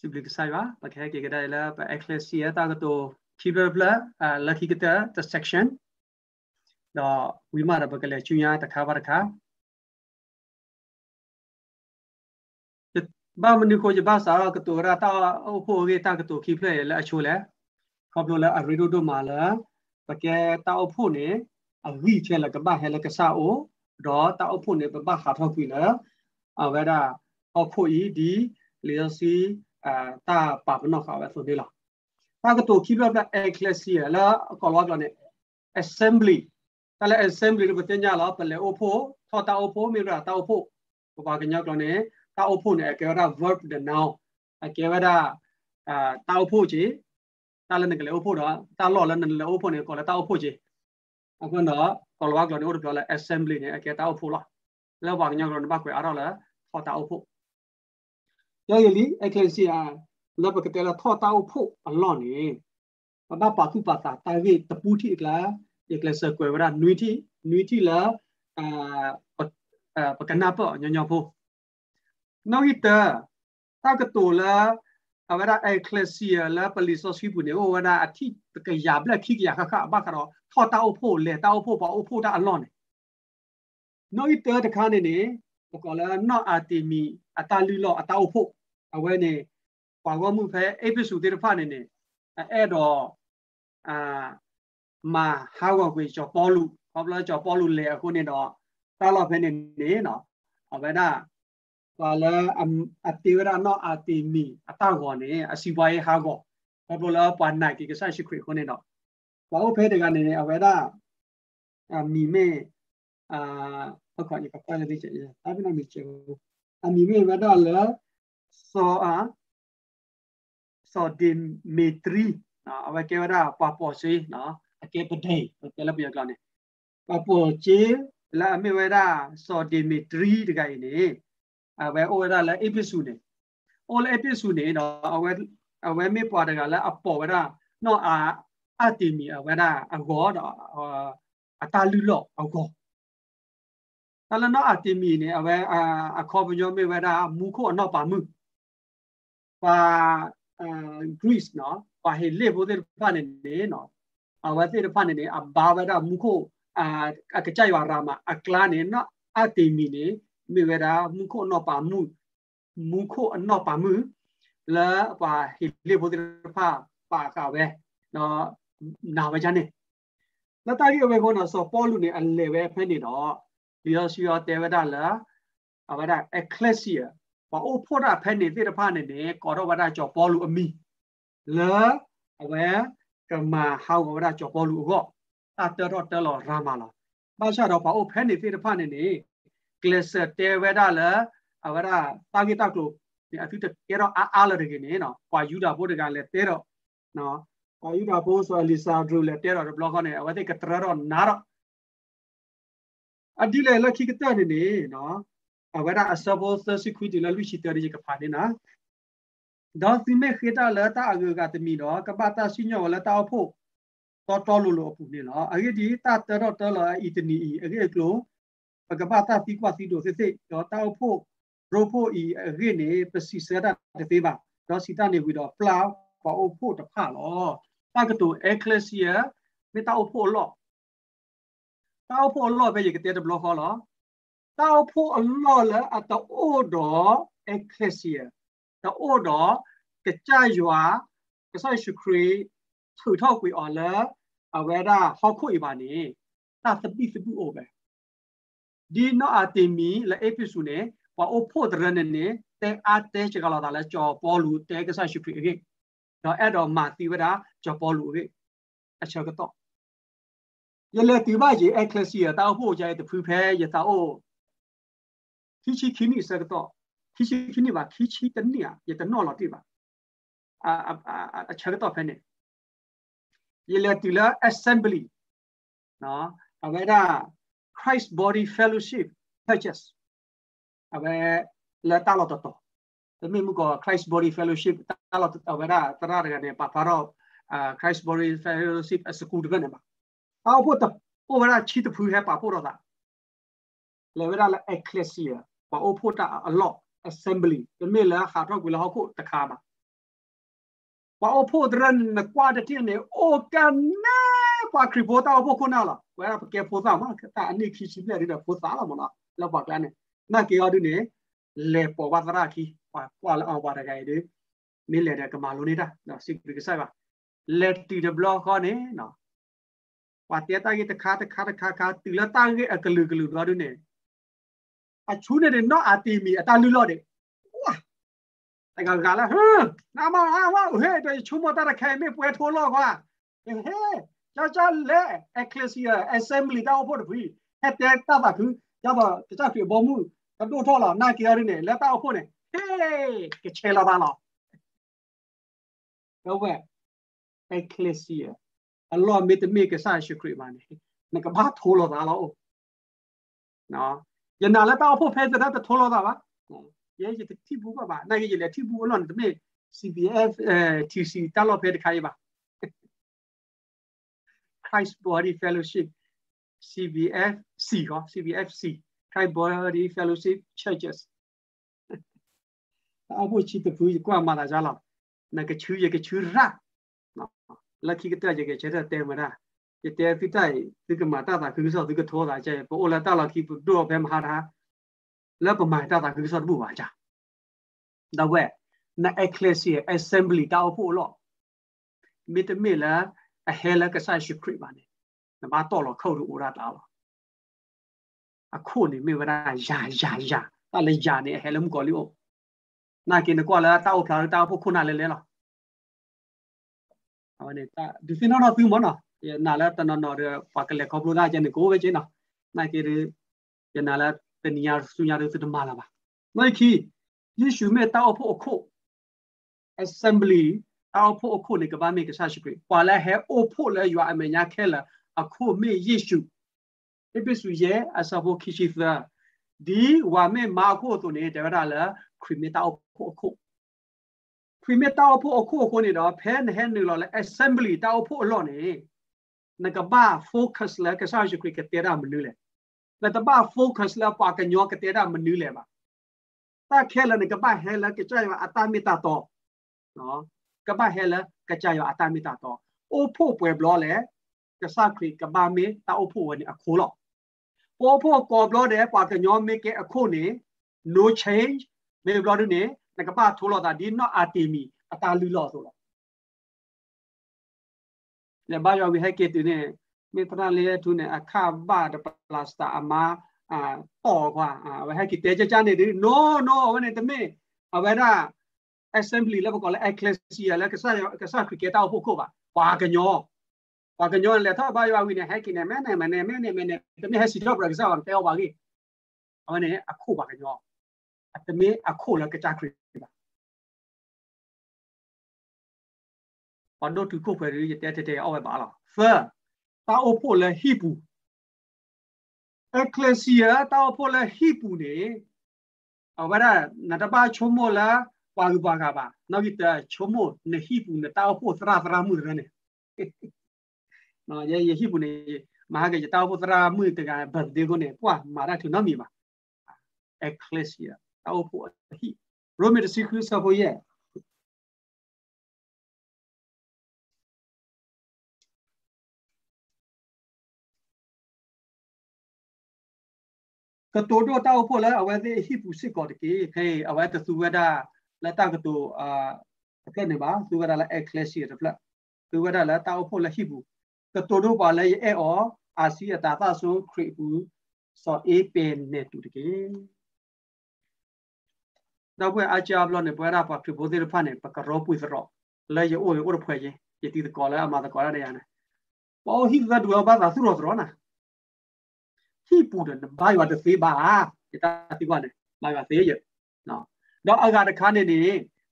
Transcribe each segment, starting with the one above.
simplificare perché che da la per ecclesia ta to kibla la ki kita the section တော့ဝိမာရဘကလေးချွညာတခါပါတခါဘာမနိကိုကြဘာစာကတူရတာအဖို့ကေတာကတူခိဖလေလဲအချိုလဲခေါပလိုလဲ အာတာပါပနောခါဝဲဆိုနေလားတာကတိုခိဘတာအက်ကလစီလာကောလောကနဲ့ assembly တလဲ assembly ဘတင်ကြလားပလဲအိုဖိုထောတာအိုဖိုမီရာတာအိုဖိုဘဘာကညောက်ကနဲ့တာအိုဖိုနဲ့ကေဝရာ verb the noun အကေဝရာအာတာအိုဖိုချေတာလဲကလေအိုဖိုတော့တာလောလဲနဲ့အိုဖိုနဲ့ကောလဲတာအိုဖိုချေအခုတော့ကောလောကနဲ့တို့ပြောလဲ assembly နဲ့အကေတာအိုဖိုလားလဲဘာကညောက်ကနဲ့ဘာကွယ်အားတော့လဲထောတာအိုဖို ယောယလီ ecclesia လဘကတဲလာထောတာအဖို့အလောနေဘာပါခုပါတာတာဝေတပူတိကလား ecclesia ကွယ်ဝရနွီတိနွီတိလာအာပကနာပေါ့ညညဖို့နောက်ဟိတတာကတူလာအဝရ ecclesia လာပလီဆိုစီပူနေဝရအတိတကရဘလက်ခိကရခခဘကတော့ထောတာအဖို့လေတာအဖို့ပေါ့အဖို့တာအလောနေနောက်ဟိတတခါနေနေဘကောလာနော်အာတီမီအတာလူလောအတာအဖို့ အဝဲနေပွာဝမှုဖဲအိပိစုတေတဖနေနေအဲ့တော့အာမာဟာဝကွေကျော်ပေါ်လူဟောပလာကျော်ပေါ်လူလေအခုနေတော့တာလောဖဲနေနေနော်အဝဲနာပါလာအတိဝရနော်အတိမီအတာကောနေအစီပွားရေးဟာကောဟောပလာပွားနိုင်ကိကဆရှိခွေခုနေတော့ဘာလို့ဖဲတကနေနေအဝဲနာအမီမေအာဟုတ်ကဲ့ကပါလေဒီချေအဘိနမီချေအမီမေဝဒါလာ ဆိုအာဆိုဒီမီထရီနော်အဝကေဝဒါပပေါ်စီနော်အကေပဒေကလပြကလနေပပေါ်ချေလာအမေဝဒါဆိုဒီမီထရီတကယ်နေအဝဲအိုဝဒါလာအပိစုနေအိုလအပိစုနေနော်အဝဲအဝဲမေပွားတကလည်းအပေါ်ဝဒါနော်အာအတိမီအဝဲဒါအကောတော့အတာလူလော့အကောတလနောအတိမီနေအဝဲအခေါ်ပညောမေဝဒါမူခိုအနောက်ပါမှု ပါအာ Greece နော်ပါဟေလေဘိုတဲ့ဖာနေနေနော်အဝဲတဲ့ဖာနေနေအဘာဝဒါမူခိုအာအကကြိုက်ဝါရာမအကလာနေနော်အတိမီနေမေဝဒါမူခိုအနောက်ပါမှုမူခိုအနောက်ပါမှုလာပါဟေလေဘိုတဲ့ဖာပါကပဲနော်နာဝကြနေလတာရီအဝဲကောနော်ဆိုပေါ်လူနေအလေပဲဖဲနေတော့ဒီတော့ရှိရတေဝဒလာအဝဒ ecclesia ဘာအိုဖို့တာဖဲနေတိတဖာနေနေကောတော့ဝဒကြောပေါ်လူအမီလာအဝဲကမဟောဝဒကြောပေါ်လူကောအတတော်တလောရာမလာဘာချတော့ဘာအိုဖဲနေတိတဖာနေနေ class တေဝဒလာအဝဒတာဂိတကလို့ဒီအတူတကယ်တော့အားလာတယ်ကနေနော်ကွာယူတာဖို့တကလည်းတဲတော့နော်ကွာယူတာဖို့ဆိုလီဆာဒရူလည်းတဲတော့ဘလော့ကနေအဝဒကတရတော့နာတော့အဒီလေလခိကတဲ့နေနော်အ ဝရအစဘောသစခွီတီလလူရှိတရီကဖာနေနာဒေါ်စီမေခေတာလာတာအဂကတမီတော့ကပတာစီညောလာတာဖို့တော်တော်လို့လို့အပူနေနော်အဂဒီတာတရတော်လာအီတနီအဂေကလိုပကပတာစီကွာစီဒိုစစ်စစ်တော့တောက်ဖို့ရိုဖို့ဤအဂေနေပစီစရတတေးပါတော့စီတာနေပြီးတော့ပလာပေါ်ဖို့တဖာလောတာကတူအခလစီယာမေတာဖို့လောတောက်ဖို့အလော့ပဲရကတဲ့ဘလော့ခေါ်လော တောက်ဖို့အလော်လအတောတော်အခက်စီယာတောတော်ကကြရွာကဆိုင်ရှုခရီထူထောက်ကွေအော်လအဝဲဒါဟောက်ခွေပါနေတာသပိသပုအိုပဲဒီနောအတေမီလေအပိစုနေပါအိုဖို့တရနေနေတဲအတဲချကလာတာလဲကြော်ပေါ်လူတဲကဆိုင်ရှုခရီအေတော့အဲ့တော့မာတိဝဒကြော်ပေါ်လူအေအချက်ကတော့ယလေတိမကြီးအခက်စီယာတောက်ဖို့ကြဲတဖူဖဲယသာအို 키치 키미 있어도 키치 키니 봐 키치 뜬니야 얘 뜬노로 뛰봐 아아아 저것도 편해 얘를 뛰라 assembly 너 아베다 Christ body fellowship churches 아베 라타로 toto သမီးမှုက Christ body fellowship တာလာတာဝရတရရကနေပါပါတော့ Christ body fellowship as school ကနေပါအော်ဖို့တော့ over ချစ်တဖူးဟဲပါဖို့တော့လား level လာ ecclesia ပါအိုဖို့တာအလော့ assembly တမေလာခါတော့ကွေလာဟုတ်တခါပါပါအိုဖို့ဒရန်နကွာတဲ့တင်းနေအိုကန်နဲပါခရီပိုတာဖို့ခုနာလာကွာကဲဖို့တာမကတာအနိခိရှိပြရတဲ့ဖို့တာလာမလားလောက်ပါကန်းနေနာကေအော်ဒီနေလေပေါ်ဝါသရာခီပါကွာလာအောင်ပါတကယ်ဒီနေလေတဲ့ကမာလုံးနေတာနော်စီကဆိုင်ပါ let to the block ဟောနေနော်ပါတရတာကြီးတခါတခါတခါခါတီလာတာကြီးအကလူကလူတော့ဒီနေ အချူနေတယ်နော်အတီမီအတလူလော့တယ်ဝါတကယ်ကလာဟမ်နာမဟာဝဟဲ့တဲ့ချူမတာရခဲမေပွဲထိုးလော့ကွာဟဲ့ကြောက်ကြောက်လဲ ecclesia assembly တော့ဖို့တပြီဟဲ့တဲ့တပ်ပါခုရောက်ပါတခြားတွေဘောမှုတို့ထော်လာနာကီရင်းနဲ့လက်တော့ဖို့နဲ့ဟေးကချဲလာပါလားတော့ဝဲ ecclesia အလောမေတ္တမေကဆာရှိခရမန်နကဘာထိုးလာပါလားနော် yana la ta pho phe da ta tholo da ba ye ye ti bu ba ba na ye le ti bu lo na me CBF eh TC ta lo phe de khai ba Christ Body Fellowship CBFC ก็ CBFC Christ Body Fellowship Churches အဖို့ချစ်တဲ့ဘူးကွာမာလာကြလားနကချူရကချူရာလက်ကီကတဲ့ရကချတဲ့တဲမရာ 也带对待这个嘛，大大可以说这个拖大家，不我来大了去不多别嘛他，那不买大大可以说不玩家。那喂，那 ecclesia assembly 到破了，没得没了，还那个啥是 creep 嘛呢？那嘛到了口都乌拉到了，啊口里没有那呀呀呀，那来呀呢还那么搞了，那给你过来到破到破困难来来了。啊，你打，就是那那不用么呢？ လားအဝနေတာဒီဖီနော်နော်ပြမနော်နာလာတနော်နော်ပါကလေခေါပလိုနာကျန်ကိုပဲချင်းနော်နာကိရနာလာတနီယာဆုညာတို့တမလာပါမိုက်ခီယေရှုမေတောက်ဖို့အခု assembly တောက်ဖို့အခုလေကဘာမေကဆာရှိပြီပွာလာဟဲအိုဖို့လေယူအမညာခဲလာအခုမေယေရှုအပိစုရဲ့အစဖို့ခိရှိသဒီဝါမေမာခုတို့နေတယ်ဗလာလာခရမီတောက်ဖို့အခုခရမီတောက်ဖို့အခုအခုနေတော့ဖဲနဟဲနေလောလေ assembly တောက်ဖို့အလော့နေ နကဘာ focus လေကဆာရှိပြီကတဲ့ရမလူလေလက်တပ focus လာပါကညောကတဲ့ရမနူးလေပါတာခဲလနေကပဟဲလကကြရအတမီတာတော့နော်ကပဟဲလကကြရအတမီတာတော့အိုဖို့ပွဲဘလောလေကစခရီကဘာမေတာအိုဖို့ဝနေအခုလောပို့ဖို့ကောဘလောတဲ့ပါကညောမေကအခုနေ no change မေဘလောဒနေနကပထိုးလောတာဒီနော်အာတီမီအတာလူလောဆိုတော့ လေဘာယောဝီဟဲကေတူနေမေပနာလေသူနေအခဘာဒပလစတာအမာအာအော်ကွာအာဝဟကိတဲကြကြနေဒီ no no ဝနေတမေအဝရ assembly လည်းကောလေ ecclesia လည်းကစားကစား cricket တော့ဖို့ကိုပါပါကညောပါကညောလည်းတော့ဘာရွာဝိနေဟဲကိနေမဲနေမဲနေမဲနေမဲနေတမေဟစီတော့ကစားအောင်တဲပါကြီးအဝနေအခုပါကညောအတမေအခုလည်းကကြ cricket ပါ ဘာလို့သူခုဖယ်ရတဲ့တဲ့တဲ့အောက်ပဲပါလား first တာအိုဖို့လဲဟိပူ ecclesia တာအိုဖို့လဲဟိပူနေအဝရနတပါချုံမောလာပါလူပါကပါနောက်ဒီချုံမောနဟိပူနေတာအိုဖို့သရသရမှုရနေနော်ရေဟိပူနေမဟာကေတာအိုဖို့သရမှုတကဘတ်ဒီကိုနေပွားမာရထနမီပါ ecclesia တာအိုဖို့ဟိ Roman secret ဆဖို့ရဲ့ ကတိုတိုတောက်ဖို့လဲအဝဲသေးဟိပူစစ်ကောတကေခေအဝဲတသူဝဒလက်တကတိုအာအကဲနေပါသူဝဒလဲအခလက်စီရဖလက်သူဝဒလဲတောက်ဖို့လဲဟိပူကတိုတိုပါလဲအဲအောအာစီအတာသဆိုခရိပူစောအေးပင်နေတူတကေတော့ဘယ်အချာဘလနေပွဲရာပါခရိဘိုဒီရဖာနေပကရောပူစရောလဲရအိုရအိုဖွဲရင်ယတိတကောလဲအမတကောရတဲ့ရနေပေါ်ဟိသဒူဘာသာသူရောစရောနာ ဖြစ်ပူတယ်ဘာရွာတသေးပါဒီတာသိပါနဲ့ဘာရွာသေးရဲ့နော်တော့အကတခါနေနေ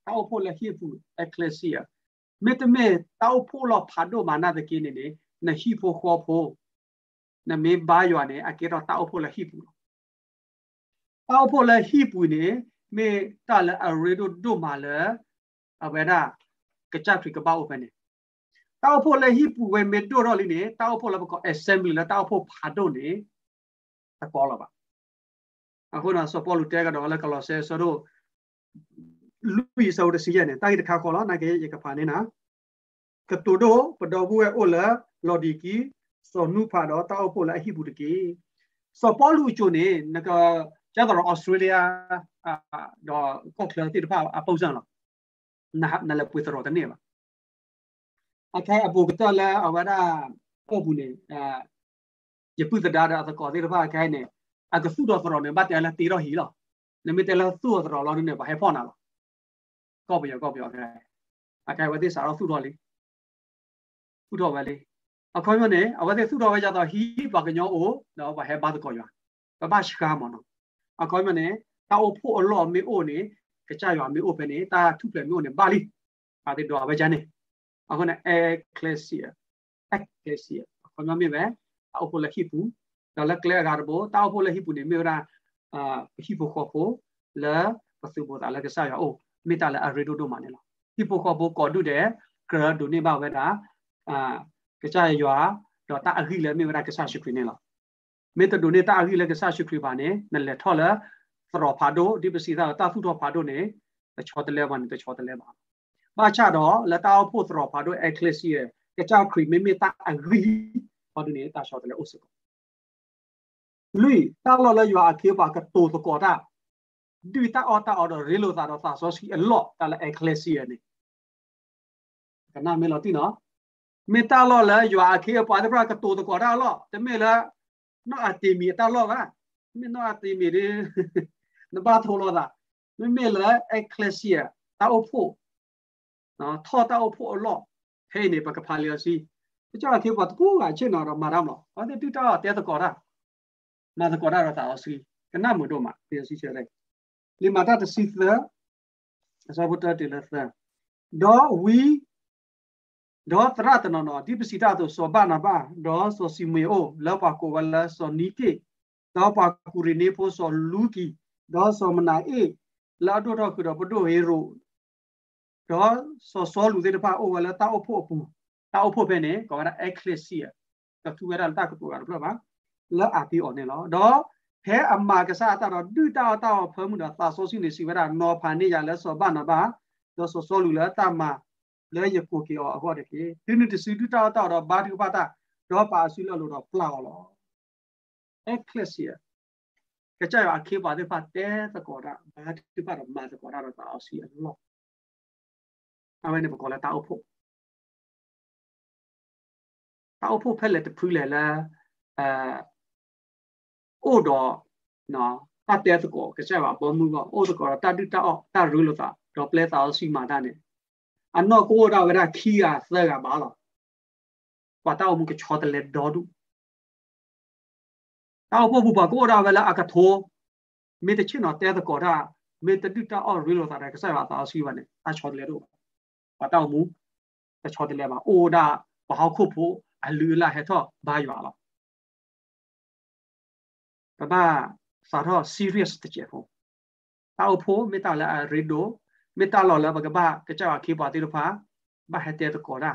တောက်ဖို့လည်းဖြစ်ပူ ecclesia မေတ္တမေတောက်ဖို့လောဖာတို့မာနတကိနေနေနဟိဖို့ခေါ်ဖို့နမေဘာရွာနေအကေတော့တောက်ဖို့လည်းဖြစ်ပူတောက်ဖို့လည်းဖြစ်ပူနေမေတလည်းအရေတို့တို့မာလည်းအဘယ်နာကကြထွေကပောက်ပဲနေတောက်ဖို့လည်းဟိပူဝဲမေတို့တော့လိနေတောက်ဖို့လည်းကော assembly လည်းတောက်ဖို့ဖာတို့နေ အကောလပါအခုနဆောပေါ်လူတဲကတော့လည်းကလောဆဲဆိုတော့လူကြီးဆောတစီရနေတိုက်တခါကောလနိုင်ကေရကဖာနေနာကတူဒိုပဒောဘူးရဲ့အိုလာလော်ဒီကီစောနုဖာတော့တောက်ပိုလာဟိဘူးတကေဆောပေါ်လူချိုနေငကကျတော့ဩစတြေးလျအာတော့ကော့ကလန်တိတဖာအပုစံလားနာနလပွေတော်တနေပါအခဲအပူကတလာအဝရကောဘူးနေအာ ယပုတဒါဒါသကောတိတဖာခိုင်နေအကစုတော်တော်နေဘတ်တယ်လာတီတော့ဟီလောနမီတယ်လာသူ့တော်လောနေပါဟဲဖောနာလောကော့ပြောကော့ပြောခိုင်အခိုင်ဝတိစာတော့သူ့တော်လေးသူ့တော်ပဲလေးအခွင့်မနဲ့အဝတ်စုတော်ပဲကြတော့ဟီဘာကညောအိုတော့ဘာဟဲဘာတကောရွာဘဘရှိကာမနော်အခွင့်မနဲ့တာအိုဖို့အလောမေအိုနေကြရွာမေအိုပဲနေတာထုပလေမျိုးနေပါလီပါတဲ့တော့ပဲဂျန်နေအခုနဲ့ ecclesia ecclesia အခွင့်မမေပဲအောက်ဖို့လက်ခိပူတော့လက်ကလေကားဘောတောက်ဖို့လက်ခိပူနေမေရာအာဟိပိုခေါ်ဖို့လာပစုဘောတာလက်ကစားရအိုမေတာလာအရေဒိုဒိုမနေ လားဟိပိုခေါ်ဖို့ကောဒုတဲ့ကရဒိုနေပါဝဲတာအာကကြရွာတော့တာအခိလည်းမြေဝရကဆာရှိခရနေလားမေတ္တဒုနေတာအခိလည်းကဆာရှိခရပါနေနလေထော်လာသရောဖာဒိုဒီပစီသာတာသုတော်ဖာဒိုနေတချောတလဲပါနေတချောတလဲပါပါချတော့လတာဖို့သရောဖာဒိုအက်ကလစီရဲ့ကကြခရမေမေတာအခိ ဟောဒိနေတာချောတလဲဥစကောလူတာလောလရွာအခေပါကတိုးတကောတာဒီတာအော်တာအော်ရေလိုတာတော့သာဆိုစီအလော့တာလဲအက်ကလစီရဲ့နေကနာမေလောတိနော်မေတာလောလာယွာခေပါဒပရကတိုတကောရာလောတမေလာနော်အတီမီတာလောကမေနော်အတီမီရေနဘာထိုလောတာမေမေလာအခလစီယာတာအဖို့နော်ထောတာအဖို့လောဟဲ့နေပကဖာလျစီ တကြခေပါတကူကချင်တော့မာရမလို့ဘာတဲ့တူတာတဲတကောရာမာတကောရာတာအစီကနမတို့မှာပြစီချဲလိုက်လီမာတာတစီသအစဘတ်တလသဒေါ်ဝီဒေါ်တရတနနောဒီပစီတာတော့စောဘာနာဘာဒေါ်ဆိုစီမေအိုလောပါကိုဝလာစောနီကေဒေါ်ပါကူရီနေဖို့စောလူကီဒေါ်စောမနာအေလာဒိုတော့ကတော့ဘဒိုဟေရိုဒေါ်စောစောလူတဲ့ပါအိုဝလာတာအဖို့ပူတာအဖို့ပဲ နေကောရအက်ကလစီယာတော့သူရတာကတူကတော့ပါလာအပီအော်နေလောဒေါ်ဟဲအမာကစားတာတော့ဒူတာတာဖမှုတော့သာဆိုစီနေစီဝရနော်ဖာနေရလဲစောဘာနာဘာဒေါ်စောစောလူလာတာမာလဲရကိုကေအော်အခေါ်တကေဒီနုတစီတူတာတာတော့ဘာဒီဘာတာတော့ပါစီလို့တော့ပလောက်လော ecclesia ကကြရအခေပါတဲ့ဖတ်တဲ့သကောတာဘာဒီပါတော့မာသကောတာတော့အောစီအလောအဝဲနေပကောလာတောက်ဖို့ တောက်ဖို့ဖက်လက်တဖူးလေလားအဲအိုတော့နော်တတ်တဲ့သကောကကြရပါဘောမှုကအိုသကောတာတူတာအော့တာရူလို့တာတော့ပလက်တာစီမာတာနေအနောကိုရာဝရခီယာသကဘာလာပတာမှုကချောတလက်ဒေါ်ဒူတောက်ဖို့ဘူပါကိုရာဝလာအကသောမေတချင်တော့တဲတကောတာမေတတုတာအော်ရီလိုတာကဆက်ပါသားစီပါနဲ့အချောတလက်တို့ပတောက်မှုတချောတလက်ပါအိုဒါဘာခုဖို့ အလူလာဟဲ့တော့ဘာရွာလာပပစာတော့ serious တကြဖို့တောက်ဖို့မေတ္တာလာရီဒိုမေတ္တာလော်လာဘကဘာကကြောက်ခေပါတိရဖာဘာဟတဲ့တကောရာ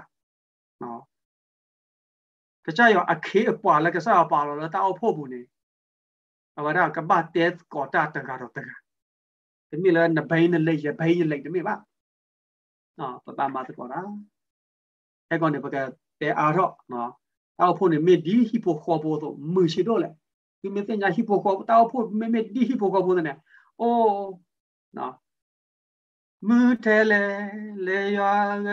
နော်ကကြောက်ရအခေအပွာလကစားပါလောတာအဖို့ဘူးနေအဝရကဘာတဲ့ကောတာတကတော့တကဒီမိလဲနဘိန်းနဲ့လက်ရဘိန်းရလက်ဒီမိပါနော်ပပမတ်ကောရာအဲ့ကောင်နေဘက တဲအားတော့နော်တောက်ဖို့နေမေဒီဟီပိုခေါ်ဖို့တော့မရှိတော့လေဒီမေတင်ညာဟီပိုခေါ်တောက်ဖို့မေမေဒီဟီပိုခေါ်ဖို့နေအိုးနော်မူတဲလေလေရွာက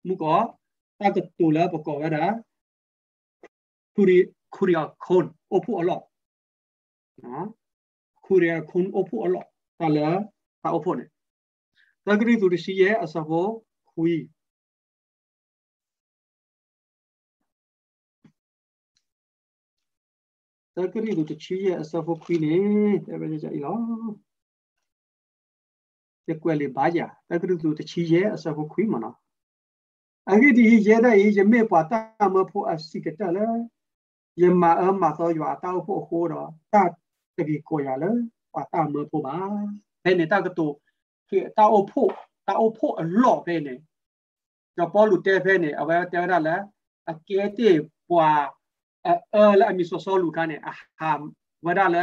စောစကီအပူမူတိုမာအဲကဲကောနေရပလက်ကဘွဲဖွဲလကမာတာရင်းနေပါနေဘာရကစားတာရင်းနေနော်ရဲ့ခွေအတောက်ဖို့အိုဖို့အလော့လျရှိတယ်ဗျာခွေအတောက်ဖို့စီတာနေနေမူကောတကတူလာပကောဝဒါခူရီခူရီခွန်အိုဖို့အလော့နော်ခူရီခွန်အိုဖို့အလော့တလဲပါအဖို့နဲ့သဂရိသူတရှိရဲ့အစဘောခွီသဂရိသူတရှိရဲ့အစဘောခွီနေတဲ့ပဲကြည်လားဒီကွယ်လေးပါကြသဂရိသူတရှိရဲ့အစဘောခွီမနော် အဂိဒီရဲတဲ့ရမေပွားတမဖို့အစိကတလဲယမအမသောရွာတောက်ဖို့ဟိုးတော့တတကြီးကိုရလဲပွားတမဖို့ပါဘယ်နဲ့တကတူတာအဖို့တာအဖို့အလော့ပဲနဲ့တော့ပေါ်လူတဲဖဲနေအဝဲတဲရလာအကဲတေပွာအဲလာမီဆိုဆိုလူကနေအဟာဝဒါလာ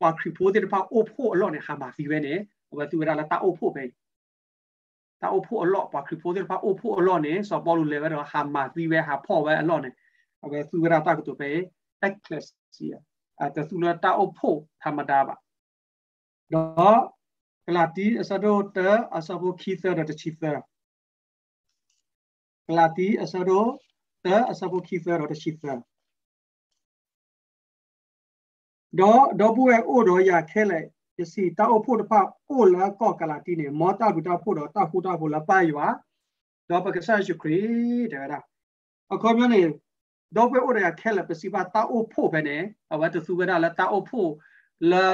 ပွာခရီပိုတေပါအိုဖို့အလော့နေဟာမာဖီဝဲနေဝဲသူဝဒါလာတာအိုဖို့ပဲ ta o phu a lot pa kripo de pa o phu a lot ne so bolu level ro ha ma ti we ha pho we a lot ne a we su ra ta ko to pe access ya a ta su na ta o phu ha ma da ba do klati sa do te asa bo ki se da chi se klati asa do te asa bo ki se da chi se do do bu e o do ya ke le တချီသရတော့တော့ဘူးရဲ့အိုတော့ရခဲလိုက်ပစီတာအဖို့တဖအိုလာကောကလာတီနေမောတာဘူတာဖို့တော့တာဖူတာဖို့လာပါရွာတော့ပကဆာရှုခရီတဲ့ရာအခုမျိုးနေတော့ပဲအိုရခဲလိုက်ပစီပါတာအဖို့ပဲနေအဝတ်သူကလာတာအဖို့လာ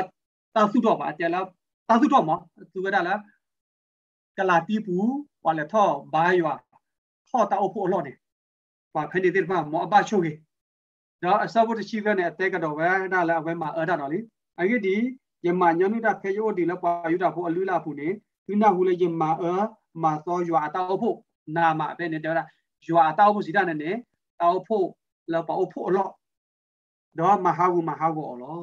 တာစုတော့ပါတဲလာတာစုတော့မသူကလာကလာတီပူဝါလေထောဘာရွာထောတာအဖို့လောနေပါဖနေတဲ့မှာမောအပချိုကြီးတော့အစဘုတ်ရှိပဲနဲ့အတဲကတော့ပဲဒါလည်းအဝဲမှာအဲ့ဒါတော့လေအဲ့ဒီ ယမညနုဒဖေယိုဒီလပွာယူတာဖို့အလူလာဖို့နေဒီနာဟုလေယမအမာသောရွာတောက်ဖို့နာမပဲနေတော့ရွာတောက်ဖို့စီတာနဲ့နေတောက်ဖို့လောပေါ့ဖို့အလော့တော့မဟာဘူးမဟာဘူးအလော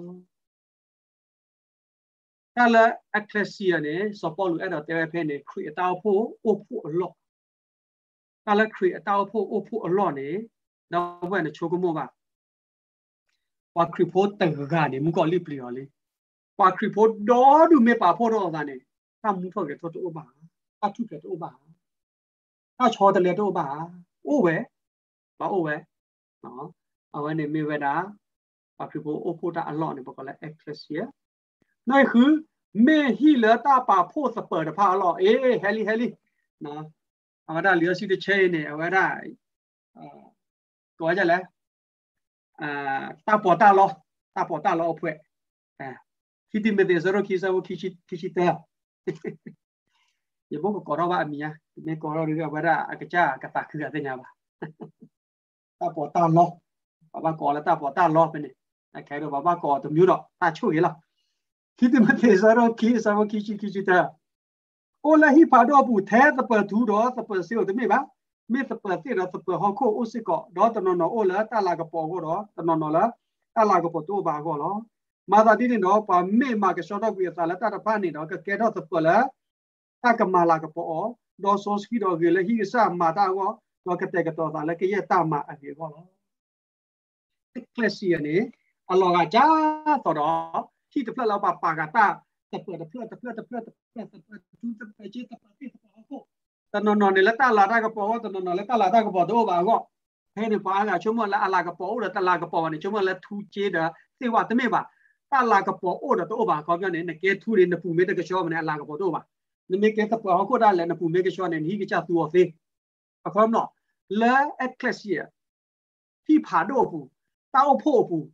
ကလအခလက်စီယနေစပေါ်လူအဲ့တော့တဲဖဲနေခရီတောက်ဖို့အိုဖို့အလော့ကလခရီတောက်ဖို့အိုဖို့အလော့နေတော့ဘယ်နဲ့ချိုးကမောပါပါခရီဖို့တန်ကနေမကောလိပလီော်လေး ပါခရီဖိုဒေါ်ဒူမေပါဖိုဒေါ်တာနေတာမူထော့ကေထော့တိုးပါတာထုကေတိုးပါတာချောတလေတိုးပါအိုးပဲဘာအိုးပဲနော်အဝနေမေဝဒါပါခရီဖိုအိုဖိုတာအလော့နေပကလဲအက်ခရက်စီယာနိုင်ခူမေဟီလတာပါဖိုစပါတဖာအလော့အေးဟဲလီဟဲလီနော်အဝဒါလျောစီတချဲနေအဝဒါအာတော်ကြလဲအာတာပေါ်တာလောတာပေါ်တာလောအဖွဲအဲ hidime vezoro kisavo kishi kishita yebongo koroba amia me koro riga bara akacha kata kya de nyaba ta po ta lo baba ko la ta po ta lo pene akai ro baba ko to myu ro ta chu ge la hidime vezoro kisavo kishi kishita ola hi pado bu the ta pa thu ro ta pa sio de me ba มีสเปิดที่เราสเปิดฮอโคอุสิกอดอตนนอโอเลตาลากระปอก็รอตนนอละตาลากระปอตัวบาก็รอ မာသာတိနေတော့ပါမေမာကရှော့တော့ပြသလာတတဖာနေတော့ကဲတော့စပလာတကမာလာကပေါ်ဒေါ်ဆိုစကီတော့ဂေလဟိဆာမာတာကိုတော့ကတဲ့ကတော့သာလည်းကရဲ့တမအပြေကိုလောကလစီယနေအလောကကြာတော့ဟိတဖလက်လောက်ပါပါကတာတပတဖလက်တဖလက်တဖလက်တဖလက်တဖလက်တူတဖလက်ချေတဖလက်တဖလက်ကိုတနနနေလတလာတာကပေါ်တနနလတလာတာကပေါ်တော့ပါကောဟဲ့ဒီပါကချုံမလာအလာကပေါ်ဦးတလာကပေါ်နေချုံမလာထူချေတာသေဝတမေပါ တလာကပေါ်ဦးတော့ပါကောပြောနေနကေထူရနပူမေတကရှောမနေအလာကပေါ်တော့ပါနမေကေတပေါ်ဟောဒါလည်းနပူမေကရှောနေဟိကချသူောသေးအဖေနော်လဲအကလစီယာဖိဖာတော့ဘူးတောက်ဖို့ဘူး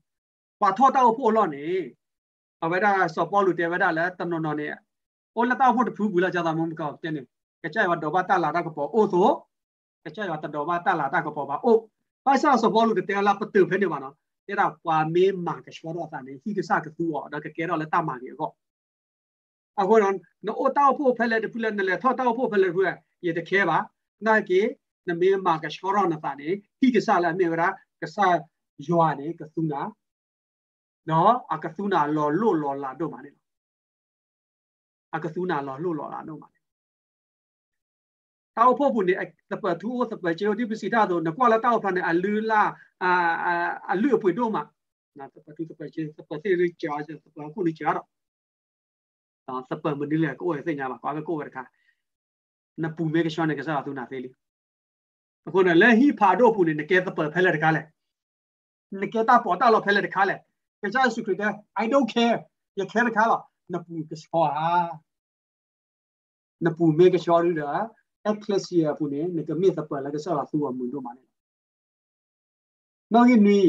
ပါထောတောက်ဖို့လော့နေအဝဲဒါစောပေါ်လူတေဝဒါလဲတနနနေအိုလတောက်ဖို့တဖူးဘူးလာကြတာမမကောတင်းနေကကြိုက်ဝတော်ဘာတလာတာကပေါ်အိုဆိုကကြိုက်ဝတော်ဘာတလာတာကပေါ်ပါအိုပါဆာစဘောလူတဲ့လာပတူဖဲနေပါနော် တဲ့တော့ပွာမေးမာကရှောတော့တာနေဟိကစကသူော်တော့ကဲတော့လက်တမာကြီးကောအခုတော့နိုတောက်ဖို့ဖဲလေတဖူလည်းလည်းထောက်တောက်ဖို့ဖဲလေဖူရတဲ့ခဲပါနာကေနမေမာကရှောတော့နတာနေဟိကစလာမေဝရာကစယွာနေကသုနာနော်အကသုနာလော်လို့လော်လာတော့မှာနေအကသုနာလော်လို့လော်လာတော့မှာ တောက်ဖို့ဘူးနေတပတ်သူစပတ်ချေဒီပစီတာတော့နကွာလာတောက်ဖာနေအလူလာအာအလူပွေတော့မှာနာတပတ်သူစပတ်ချေစပတ်စီရချာစပတ်ခုနေချာတော့တော့စပတ်မနီလေကိုယ်စိတ်ညာပါကွာကိုယ်ရခါနပူမေကရှောနေကစားသူနာသေးလေအခုနလဲဟီဖာတော့ဘူးနေနကဲစပတ်ဖဲလက်တကားလေနကဲတာပေါ်တာလို့ဖဲလက်တကားလေကစားစုခရတဲ့ I don't care ရခဲတကားလားနပူကရှောဟာနပူမေကရှောရတာ ecclesia ပူနေနကမေသပလကဆာသူဝမွန်တို့မနေနော်ဟိနွီ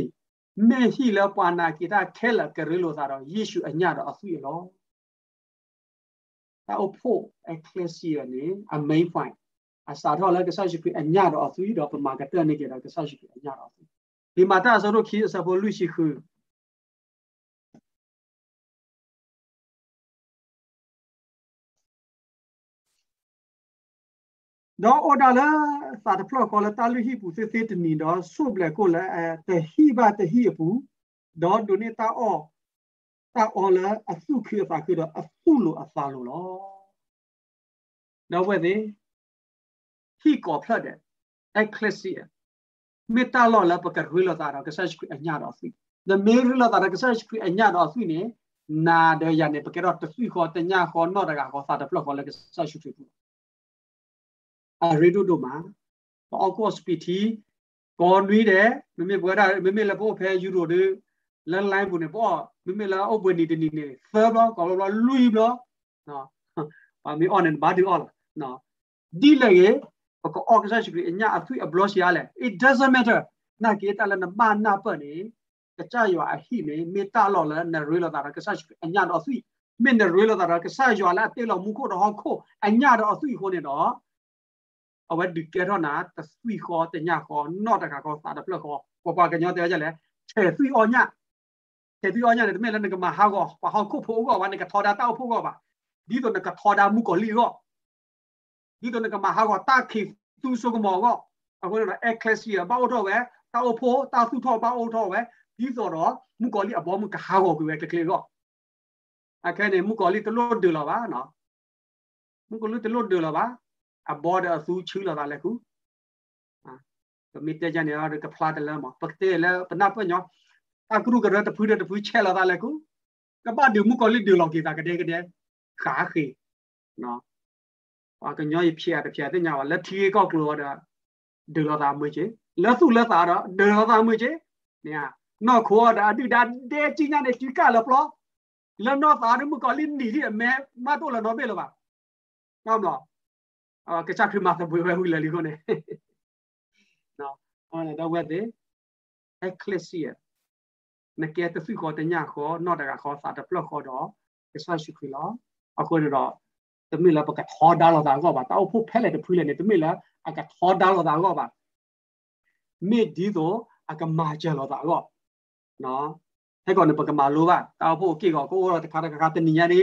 မေဟိလပနာကိတာခဲလကရလိုသာတော့ယေရှုအညတော့အဆွေလောတာအဖို့ ecclesia နေ a main point အစားတော့လည်းကဆာရှိပြီအညတော့အဆွေတော့ပမာကတနေကြတော့ကဆာရှိပြီအညတော့အဆွေဒီမှာတာဆိုတော့ခီအစဖို့လူရှိခု တော့ order လာစာတဖလောခေါ်လာတာလူဟိပူစစ်စစ်တနီတော့ဆုပ်လေကိုလာအဲတဟိဘတဟိပူတော့ဒုနေတာအောတာအောလာအစုခေဖာခေတော့အစုလို့အစာလို့လောတော့ဝဲသေးဟိကောဖတ်တဲ့ ecclesia မေတ္တာလောလာပကရွေလောတာတော့ကဆက်အညာတော့စီ the main လောတာကဆက်အညာတော့စီနေနာတဲ့ရနေပကတော့တဆွေခေါ်တညာခေါ်တော့တကခေါ်စာတဖလောခေါ်လေကဆက်ရှိဖြစ် အရီဒိုဒိုမာအောက်ကော့စပီတီကောနွေးတယ်မမေဘွဲတာမမေလပို့ဖဲယူရိုတွေလန်လိုင်းဘူးနေပေါ့မမေလာအုပ်ပွေနေတနေနေဖဲဘကောလောလူဘလောနော်ဘာမီ on and body all နော်ဒီလေရကော organization အညာအသွေးအဘလော့ရလဲ it doesn't matter နာကေတလနမနာပနေကကြရွာအဟိမေမေတာလော်လနရွေလတာကဆာအညာတော့အသွေးမင်းနရွေလတာကဆာရွာလာတေလောမူခိုတော့ခိုအညာတော့အသွေးခိုနေတော့ အဝဲဒီကဲတော့နာတဆွီခေါ်တညခေါ်နော့တကခေါ်စာတဖလခေါ်ပပကညောတဲကြလဲချေဆွီအောညချေဆွီအောညလည်းတမဲလည်းကမဟာကောပဟောခုဖိုးကောဝါနေကထော်တာတောက်ဖိုးကောပါဒီတော့ကထော်တာမှုကောလီကောဒီတော့ကမဟာကောတာခိသူဆုကမောကောအခုတော့ ecclesia ဘောက်တော့ပဲတောက်ဖိုးတာစုထော်ဘောက်တော့ပဲဒီဆိုတော့မှုကောလီအဘောမှုကဟာကောကွယ်ကလေးကောအခက်နေမှုကောလီတလို့ဒူလာပါနော်မှုကောလီတလို့ဒူလာပါ အဘောဒအသူချူလာတာလေခုအာမိတဲကြနေရကဖလာတလမပကတဲလေပနပညောအခုကရတဖူးတဖူးချဲလာတာလေခုကပဒီမူကလိဒီလောကေတာကတဲ့ကတဲ့ခါခေနော်အကညောရဖြစ်ရတဖြစ်တဲ့ညာလက်ထီကောက်ကလောတာဒေလောတာမွေးချေလက်စုလက်သာတော့ဒေလောတာမွေးချေနေရနော်ခေါ်တာအတူတာတဲချင်းညာနဲ့ကြီးကလပလောလနော်သားမှုကလိနီဒီအမဲမတော့လနော်ပဲလောပါဟုတ်မလား အာကချခရမသဘွေဝဲဟူလလီကိုနေနော်ဟောတော့ဝဲတဲ့ ecclesia နကဲတဖီခေါ်တညခေါ်နော်တကခေါ်စာတပလခေါ်တော့ကဆာရှိခီလာအခုတော့တမီလာပကထောဒါလာတာကောပါတောက်ဖို့ဖဲလေတဖူးလေနေတမီလာအကထောဒါလာတာကောပါမေဒီတော့အကမာကျလာတာကောနော်ဟဲ့ကောနပကမာလိုပါတောက်ဖို့ကေကောကိုတော့တခါတခါတနည်းနေ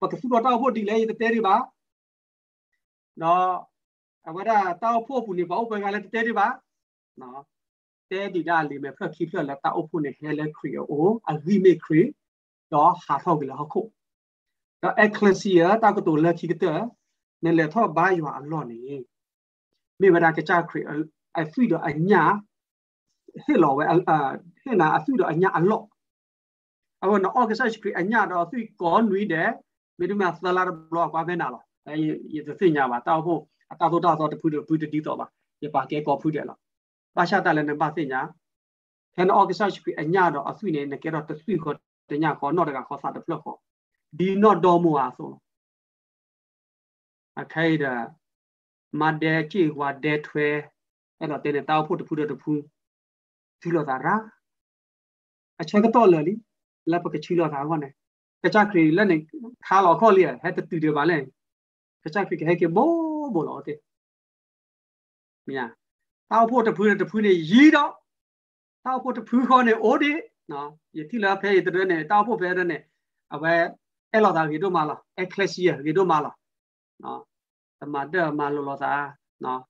ပကဖူတော့တောက်ဖို့ဒီလေတဲ့တဲ့ပါ နော်အဝဒတောက်ဖို့ပူနေပေါ့ဘယ်ကလည်းတဲဒီပါနော်တဲဒီဒါလီမဲ့ဖက်ခိဖလက်တောက်ဖို့နေဟဲလက်ခရီအိုအဂီမေခရီတော့ဟာထောက်ကလေးဟခုတော့ ecclesia တာကတူလက်ခိကတဲ့နေလေထောဘာယွာအလော့နေမိဝဒကချခရီအဖီတော့အညာဟဲလောဝဲအာဟဲနာအဖီတော့အညာအလော့အခုနော် organization ခရီအညာတော့သူကောနွီတယ်မိဒမသလာဘလော့ကွာပဲနာလော အဲရသစညာပါတောက်ဖို့အတာတော့တော့တဖူးတဖူးတတီးတော့ပါရပါကဲကောဖူးတယ်လားပါရှာတလည်းနေပါစညာဟန်အော်ကစားရှိအညာတော့အဆွေနေနေကြတော့တဆွေခေါ်တညာခေါ်တော့တကခေါ်စားတဖလခေါ်ဒီတော့တော်မူအားဆိုအခိုင်ဒါမဒဲကြည့်ဟွာဒဲထွဲအဲ့တော့တင်းတောက်ဖို့တဖူးတဖူးချီလို့တာရာအချက်ကတော့လေလက်ပကချီလို့တာကောနဲ့ကကြခရီလက်နေခါလောက်ခေါ်လိဟဲ့တူတယ်ပါလဲ ကကြဖိကဟဲကဘောဘောလို့တဲ့မြာတောက်ဖို့တဖူးတဖူးနေရီတော့တောက်ဖို့တဖူးခေါ်နေအိုဒီနော်ယတိလာဖဲရတဲ့နဲ့တောက်ဖို့ဖဲတဲ့နဲ့အဘဲအဲ့လောက်သာကြီးတို့မလား ecclesia ကြီးတို့မလားနော်တမတ်တဲ့မလောလောသာနော်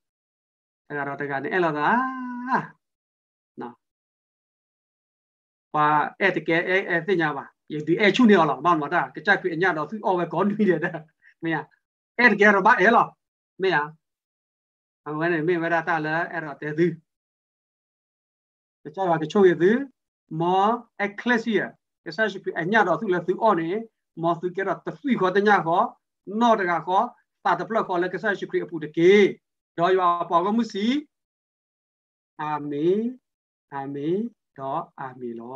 အဲ့ကတော့တကနေအဲ့လောက်သာနော်ပါအဲ့တကယ်အဲ့အဲ့သိညာပါဒီအဲ့ချုနေအောင်လားမမတာကကြ ခွေအညတော့သူအော်ဝဲကောင်းနေတယ်မင်း ergero ba elo me ya awene me vera ta la ero te du cha ba ke chou ye du mo ecclesia ke sa shi a nya do su le su on ne mo su ke ro te sui kho te nya kho no de ga kho ta de plot kho le ke sa shi kri apu de ke do yo pa ko mu si amen amen do amen lo